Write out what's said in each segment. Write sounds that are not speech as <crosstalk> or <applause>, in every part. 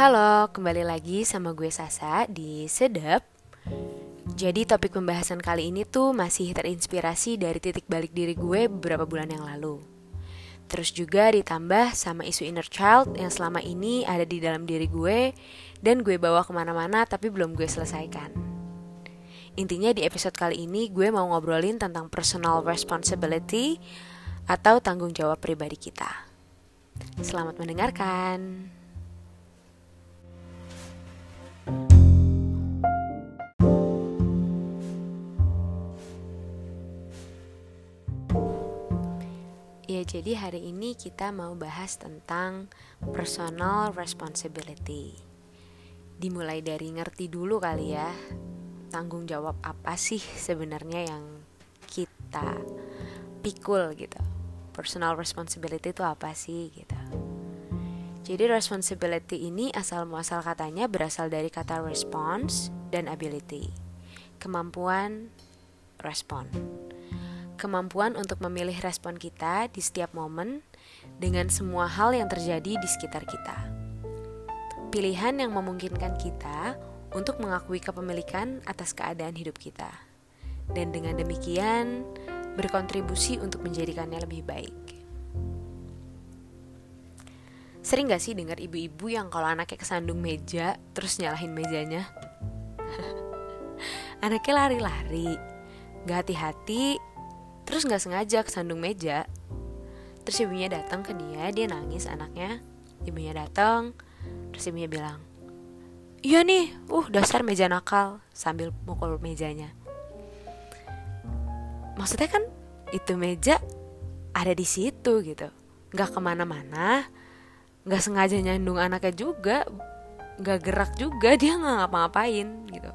Halo, kembali lagi sama gue Sasa di Sedap. Jadi topik pembahasan kali ini tuh masih terinspirasi dari titik balik diri gue beberapa bulan yang lalu. Terus juga ditambah sama isu inner child yang selama ini ada di dalam diri gue dan gue bawa ke mana-mana tapi belum gue selesaikan. Intinya di episode kali ini gue mau ngobrolin tentang personal responsibility atau tanggung jawab pribadi kita. Selamat mendengarkan. Ya, jadi hari ini kita mau bahas tentang personal responsibility. Dimulai dari ngerti dulu kali ya, tanggung jawab apa sih sebenarnya yang kita pikul gitu. Personal responsibility itu apa sih gitu. Jadi responsibility ini asal muasal katanya berasal dari kata response dan ability. Kemampuan respon kemampuan untuk memilih respon kita di setiap momen dengan semua hal yang terjadi di sekitar kita. Pilihan yang memungkinkan kita untuk mengakui kepemilikan atas keadaan hidup kita, dan dengan demikian berkontribusi untuk menjadikannya lebih baik. Sering gak sih dengar ibu-ibu yang kalau anaknya kesandung meja terus nyalahin mejanya? <laughs> anaknya lari-lari, gak hati-hati terus nggak sengaja kesandung meja. Terus ibunya datang ke dia dia nangis anaknya ibunya datang. Terus ibunya bilang iya nih uh dasar meja nakal sambil mukul mejanya. Maksudnya kan itu meja ada di situ gitu. Nggak ke mana-mana nggak sengaja nyandung anaknya juga nggak gerak juga dia nggak ngapa-ngapain gitu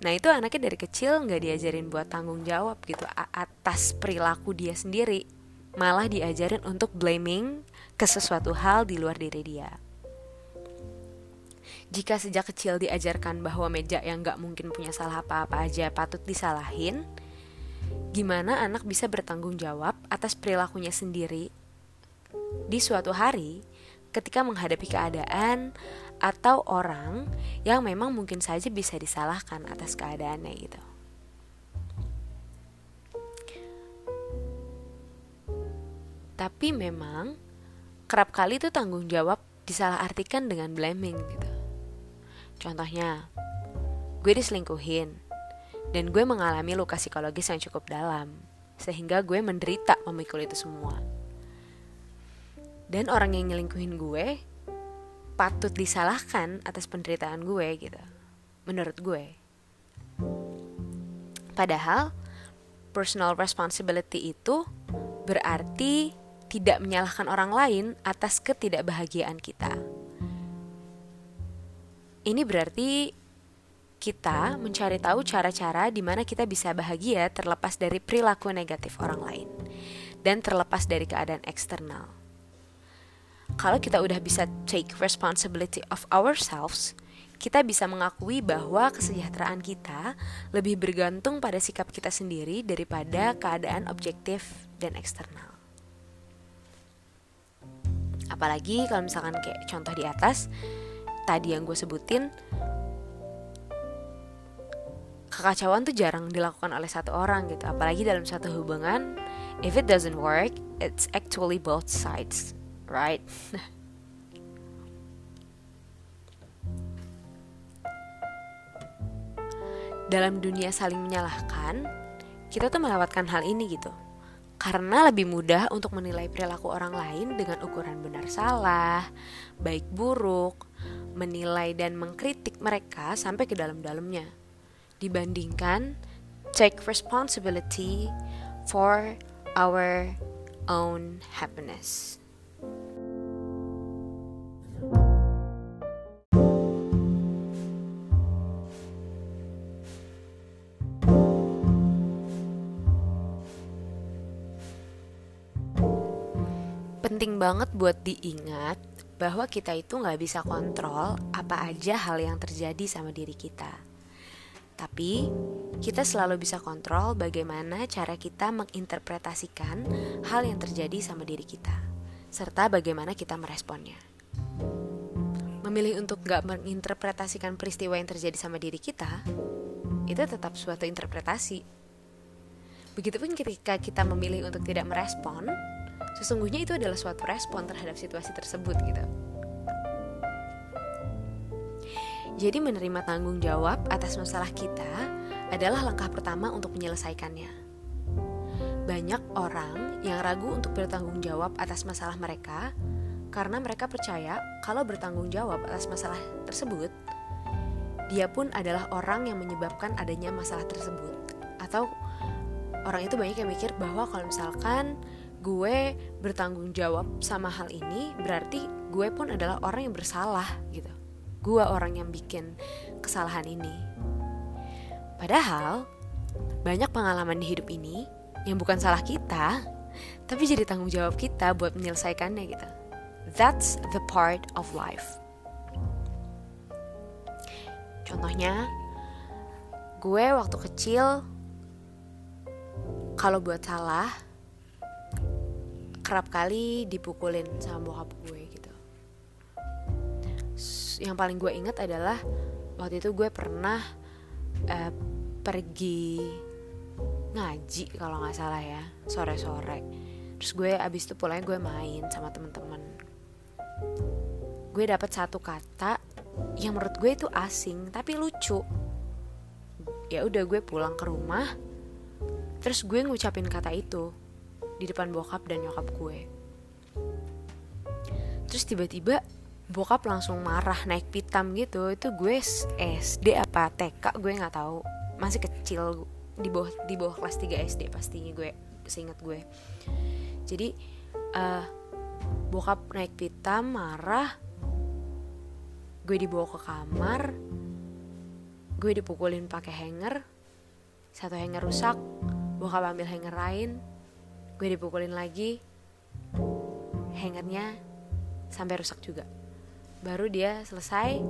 Nah itu anaknya dari kecil nggak diajarin buat tanggung jawab gitu atas perilaku dia sendiri, malah diajarin untuk blaming ke sesuatu hal di luar diri dia. Jika sejak kecil diajarkan bahwa meja yang nggak mungkin punya salah apa-apa aja patut disalahin, gimana anak bisa bertanggung jawab atas perilakunya sendiri di suatu hari ketika menghadapi keadaan atau orang yang memang mungkin saja bisa disalahkan atas keadaannya gitu. Tapi memang kerap kali itu tanggung jawab disalahartikan dengan blaming gitu. Contohnya, gue diselingkuhin dan gue mengalami luka psikologis yang cukup dalam sehingga gue menderita memikul itu semua. Dan orang yang nyelingkuhin gue patut disalahkan atas penderitaan gue gitu. Menurut gue. Padahal personal responsibility itu berarti tidak menyalahkan orang lain atas ketidakbahagiaan kita. Ini berarti kita mencari tahu cara-cara di mana kita bisa bahagia terlepas dari perilaku negatif orang lain dan terlepas dari keadaan eksternal kalau kita udah bisa take responsibility of ourselves, kita bisa mengakui bahwa kesejahteraan kita lebih bergantung pada sikap kita sendiri daripada keadaan objektif dan eksternal. Apalagi kalau misalkan kayak contoh di atas, tadi yang gue sebutin, kekacauan tuh jarang dilakukan oleh satu orang gitu. Apalagi dalam satu hubungan, if it doesn't work, it's actually both sides right? Dalam dunia saling menyalahkan, kita tuh melewatkan hal ini gitu. Karena lebih mudah untuk menilai perilaku orang lain dengan ukuran benar salah, baik buruk, menilai dan mengkritik mereka sampai ke dalam-dalamnya. Dibandingkan take responsibility for our own happiness. Penting banget buat diingat bahwa kita itu nggak bisa kontrol apa aja hal yang terjadi sama diri kita. Tapi kita selalu bisa kontrol bagaimana cara kita menginterpretasikan hal yang terjadi sama diri kita, serta bagaimana kita meresponnya. memilih untuk gak menginterpretasikan peristiwa yang terjadi sama diri kita, itu tetap suatu interpretasi. Begitupun ketika kita memilih untuk tidak merespon, sesungguhnya itu adalah suatu respon terhadap situasi tersebut gitu. Jadi menerima tanggung jawab atas masalah kita adalah langkah pertama untuk menyelesaikannya. Banyak orang yang ragu untuk bertanggung jawab atas masalah mereka karena mereka percaya kalau bertanggung jawab atas masalah tersebut, dia pun adalah orang yang menyebabkan adanya masalah tersebut. Atau orang itu banyak yang mikir bahwa kalau misalkan gue bertanggung jawab sama hal ini, berarti gue pun adalah orang yang bersalah gitu. Gue orang yang bikin kesalahan ini. Padahal banyak pengalaman di hidup ini yang bukan salah kita, tapi jadi tanggung jawab kita buat menyelesaikannya gitu. That's the part of life. Contohnya, gue waktu kecil kalau buat salah kerap kali dipukulin sama bokap gue gitu. Yang paling gue inget adalah waktu itu gue pernah uh, pergi ngaji kalau nggak salah ya sore-sore. Terus gue abis itu pulangnya gue main sama temen-temen. Gue dapet satu kata yang menurut gue itu asing tapi lucu. Ya udah gue pulang ke rumah. Terus gue ngucapin kata itu di depan bokap dan nyokap gue. Terus tiba-tiba bokap langsung marah naik pitam gitu. Itu gue SD apa TK gue nggak tahu. Masih kecil di bawah di bawah kelas 3 SD pastinya gue seingat gue. Jadi uh, bokap naik pitam marah gue dibawa ke kamar gue dipukulin pakai hanger satu hanger rusak bokap ambil hanger lain gue dipukulin lagi hangernya sampai rusak juga. Baru dia selesai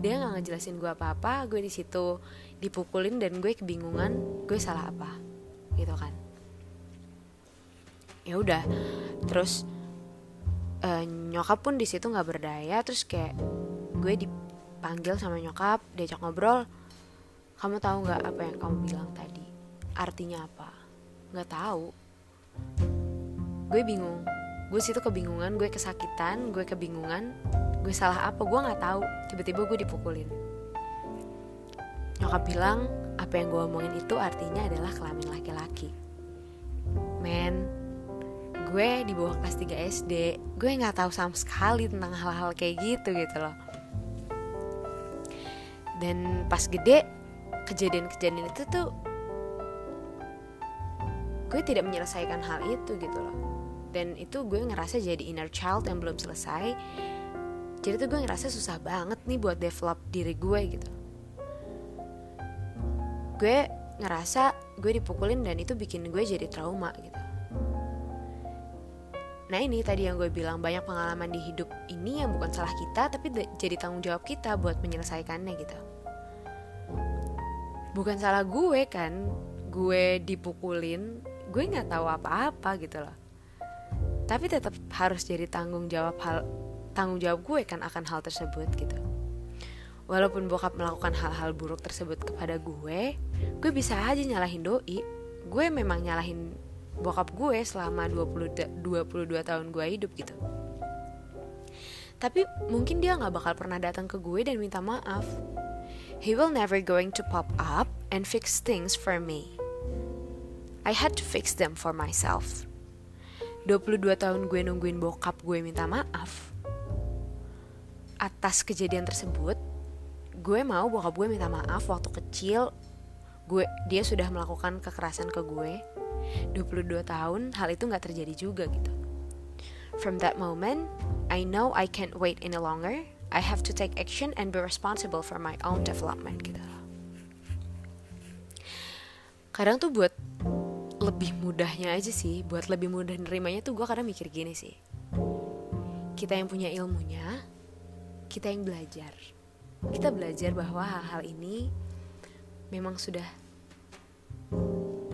dia nggak ngejelasin gue apa-apa gue di situ dipukulin dan gue kebingungan gue salah apa gitu kan. Ya udah terus uh, nyokap pun di situ nggak berdaya terus kayak gue dipanggil sama nyokap diajak ngobrol kamu tahu nggak apa yang kamu bilang tadi? Artinya apa? Nggak tahu. Gue bingung. Gue situ kebingungan gue kesakitan gue kebingungan gue salah apa gue nggak tahu. Tiba-tiba gue dipukulin nyokap bilang apa yang gue omongin itu artinya adalah kelamin laki-laki. Men gue di bawah kelas 3 SD gue nggak tahu sama sekali tentang hal-hal kayak gitu gitu loh. Dan pas gede kejadian-kejadian itu tuh gue tidak menyelesaikan hal itu gitu loh. Dan itu gue ngerasa jadi inner child yang belum selesai. Jadi tuh gue ngerasa susah banget nih buat develop diri gue gitu gue ngerasa gue dipukulin dan itu bikin gue jadi trauma gitu Nah ini tadi yang gue bilang banyak pengalaman di hidup ini yang bukan salah kita tapi jadi tanggung jawab kita buat menyelesaikannya gitu. Bukan salah gue kan, gue dipukulin, gue nggak tahu apa-apa gitu loh. Tapi tetap harus jadi tanggung jawab hal tanggung jawab gue kan akan hal tersebut gitu. Walaupun bokap melakukan hal-hal buruk tersebut kepada gue, gue bisa aja nyalahin doi. Gue memang nyalahin bokap gue selama 20 22 tahun gue hidup gitu. Tapi mungkin dia nggak bakal pernah datang ke gue dan minta maaf. He will never going to pop up and fix things for me. I had to fix them for myself. 22 tahun gue nungguin bokap gue minta maaf. Atas kejadian tersebut, gue mau bokap gue minta maaf waktu kecil gue dia sudah melakukan kekerasan ke gue 22 tahun hal itu nggak terjadi juga gitu. From that moment, I know I can't wait any longer. I have to take action and be responsible for my own development gitu. Kadang tuh buat lebih mudahnya aja sih, buat lebih mudah nerimanya tuh gue kadang mikir gini sih. Kita yang punya ilmunya, kita yang belajar. Kita belajar bahwa hal-hal ini memang sudah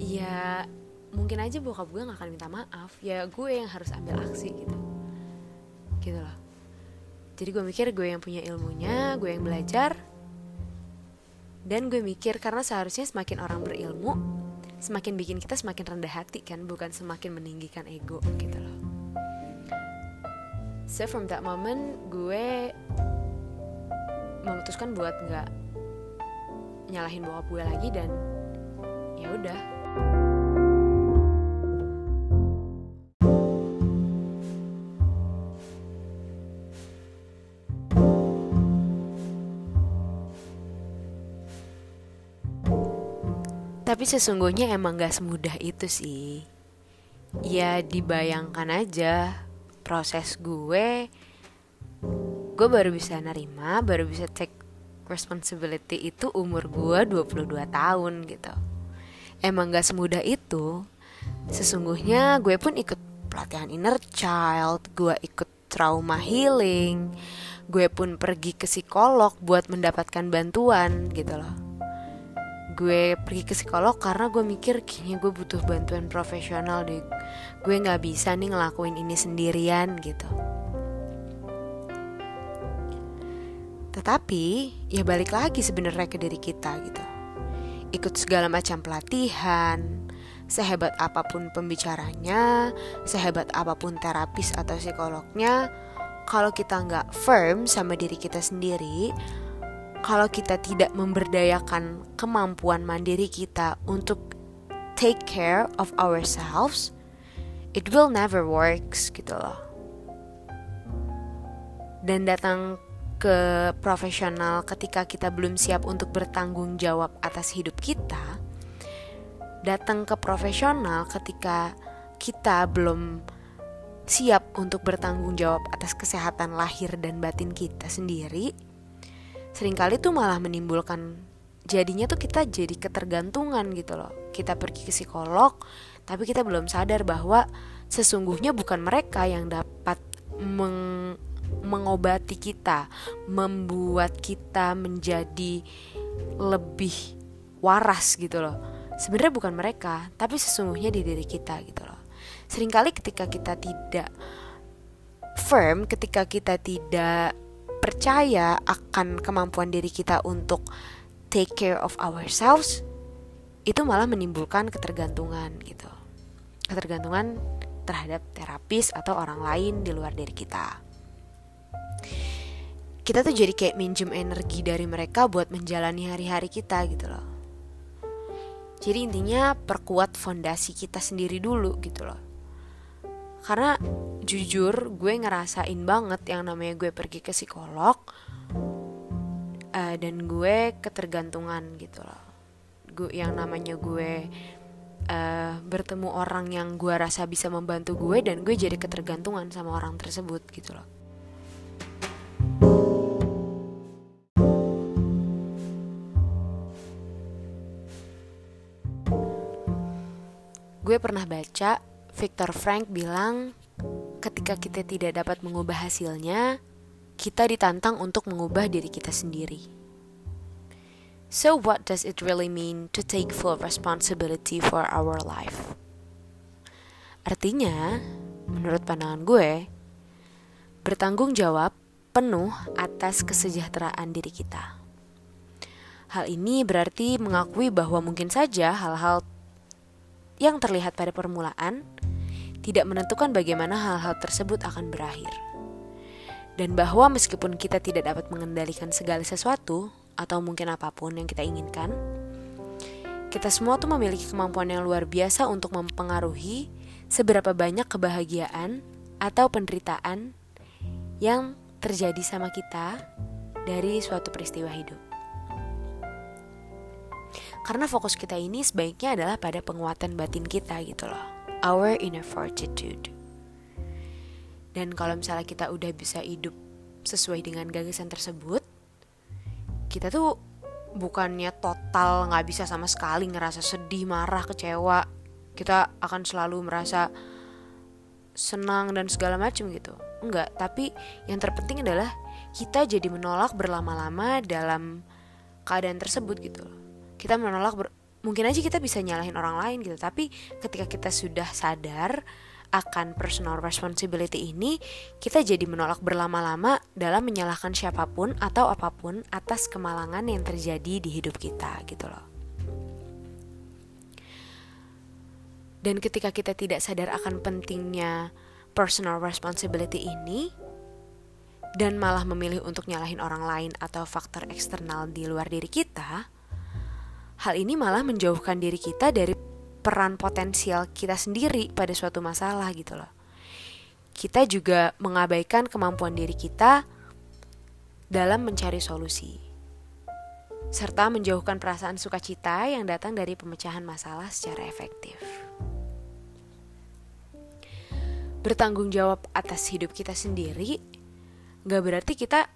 ya mungkin aja bokap gue gak akan minta maaf. Ya gue yang harus ambil aksi gitu. Gitu loh. Jadi gue mikir gue yang punya ilmunya gue yang belajar dan gue mikir karena seharusnya semakin orang berilmu semakin bikin kita semakin rendah hati kan bukan semakin meninggikan ego gitu loh. So from that moment gue memutuskan buat nggak nyalahin bokap gue lagi dan ya udah. Tapi sesungguhnya emang gak semudah itu sih. Ya dibayangkan aja Proses gue Gue baru bisa nerima Baru bisa take responsibility itu umur gue 22 tahun gitu. Emang gak semudah itu. Sesungguhnya gue pun ikut pelatihan inner child Gue ikut trauma healing Gue pun pergi ke psikolog buat mendapatkan bantuan gitu loh. Gue pergi ke psikolog karena gue mikir kayaknya gue butuh bantuan profesional deh. Gue nggak bisa nih ngelakuin ini sendirian gitu tetapi ya balik lagi sebenarnya ke diri kita gitu ikut segala macam pelatihan sehebat apa pun pembicaranya sehebat apa pun terapis atau psikolognya kalau kita nggak firm sama diri kita sendiri kalau kita tidak memberdayakan kemampuan mandiri kita untuk take care of ourselves, it will never works gitu loh. Dan datang ke profesional ketika kita belum siap untuk bertanggung jawab atas hidup kita, datang ke profesional ketika kita belum siap untuk bertanggung jawab atas kesehatan lahir dan batin kita sendiri, sering kali tuh malah menimbulkan jadinya tuh kita jadi ketergantungan gitu loh. Kita pergi ke psikolog tapi kita belum sadar bahwa sesungguhnya bukan mereka yang dapat mengobati kita membuat kita menjadi lebih waras gitu loh. Sebenarnya bukan mereka tapi sesungguhnya di diri kita gitu loh. Seringkali ketika kita tidak firm ketika kita tidak percaya akan kemampuan diri kita untuk take care of ourselves itu malah menimbulkan ketergantungan gitu. Ketergantungan terhadap terapis atau orang lain di luar diri kita kita tuh jadi kayak minjem energi dari mereka buat menjalani hari-hari kita gitu loh. Jadi intinya perkuat fondasi kita sendiri dulu gitu loh. Karena jujur gue ngerasain banget yang namanya gue pergi ke psikolog uh, dan gue ketergantungan gitu loh. Gue yang namanya gue uh, bertemu orang yang gue rasa bisa membantu gue dan gue jadi ketergantungan sama orang tersebut gitu loh gue pernah baca Victor Frank bilang, ketika kita tidak dapat mengubah hasilnya, kita ditantang untuk mengubah diri kita sendiri. So, what does it really mean to take full responsibility for our life? Artinya, menurut pandangan gue, bertanggung jawab penuh atas kesejahteraan diri kita. Hal ini berarti mengakui bahwa mungkin saja hal-hal yang terlihat pada permulaan tidak menentukan bagaimana hal-hal tersebut akan berakhir. Dan bahwa meskipun kita tidak dapat mengendalikan segala sesuatu atau mungkin apa pun yang kita inginkan, kita semua tuh memiliki kemampuan yang luar biasa untuk mempengaruhi seberapa banyak kebahagiaan atau penderitaan yang terjadi sama kita dari suatu peristiwa hidup. Karena fokus kita ini sebaiknya adalah pada penguatan batin kita gitu loh our inner fortitude. Dan kalau misalnya kita udah bisa hidup sesuai dengan gagasan tersebut, kita tuh bukannya total nggak bisa sama sekali ngerasa sedih, marah, kecewa. Kita akan selalu merasa senang dan segala macam gitu. Enggak, tapi yang terpenting adalah kita jadi menolak berlama-lama dalam keadaan tersebut gitu. Kita menolak ber mungkin aja kita bisa nyalahin orang lain gitu tapi ketika kita sudah sadar akan personal responsibility ini, kita jadi menolak berlama-lama dalam menyalahkan siapa pun atau apa pun atas kemalangan yang terjadi di hidup kita gitu loh. Dan ketika kita tidak sadar akan pentingnya personal responsibility ini dan malah memilih untuk nyalahin orang lain atau faktor eksternal di luar diri kita, hal ini malah menjauhkan diri kita dari peran potensial kita sendiri pada suatu masalah gitu loh. Kita juga mengabaikan kemampuan diri kita dalam mencari solusi. Serta menjauhkan perasaan sukacita yang datang dari pemecahan masalah secara efektif. Bertanggung jawab atas hidup kita sendiri gak berarti kita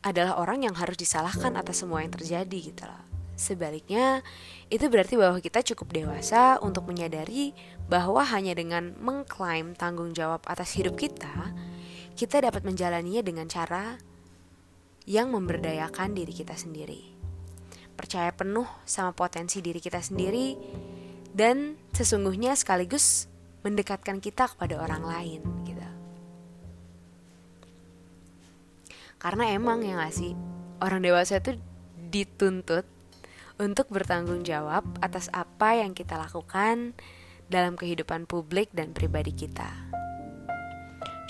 adalah orang yang harus disalahkan atas semua yang terjadi gitu loh. Sebaliknya, itu berarti bahwa kita cukup dewasa untuk menyadari bahwa hanya dengan mengklaim tanggung jawab atas hidup kita, kita dapat menjalaninya dengan cara yang memberdayakan diri kita sendiri. Percaya penuh sama potensi diri kita sendiri dan sesungguhnya sekaligus mendekatkan kita kepada orang lain gitu. Karena emang ya gak sih, orang dewasa itu dituntut untuk bertanggung jawab atas apa yang kita lakukan dalam kehidupan publik dan pribadi kita.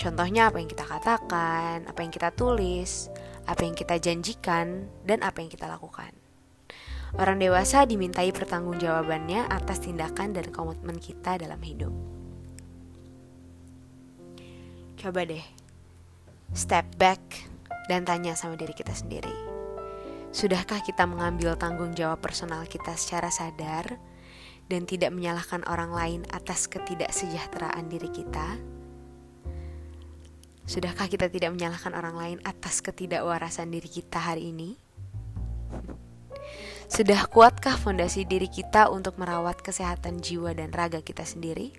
Contohnya apa yang kita katakan, apa yang kita tulis, apa yang kita janjikan, dan apa yang kita lakukan. Orang dewasa dimintai pertanggungjawabannya atas tindakan dan komitmen kita dalam hidup. Coba deh, step back dan tanya sama diri kita sendiri Sudahkah kita mengambil tanggung jawab personal kita secara sadar dan tidak menyalahkan orang lain atas ketidaksejahteraan diri kita? Sudahkah kita tidak menyalahkan orang lain atas ketidakwarasan diri kita hari ini? Sudah kuatkah fondasi diri kita untuk merawat kesehatan jiwa dan raga kita sendiri?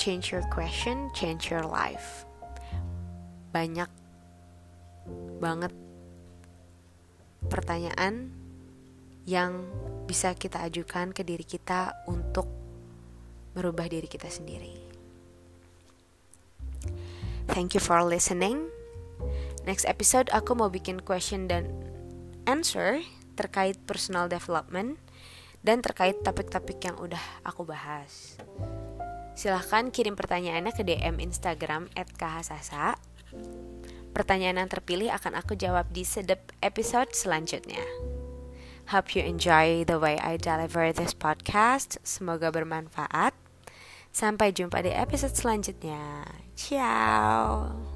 Change your question, change your life banyak banget pertanyaan yang bisa kita ajukan ke diri kita untuk merubah diri kita sendiri. Thank you for listening. Next episode aku mau bikin question dan answer terkait personal development dan terkait topik-topik yang udah aku bahas. Silahkan kirim pertanyaannya ke DM Instagram @khasasa Pertanyaan yang terpilih akan aku jawab di sedep episode selanjutnya. Hope you enjoy the way I deliver this podcast. Semoga bermanfaat. Sampai jumpa di episode selanjutnya. Ciao.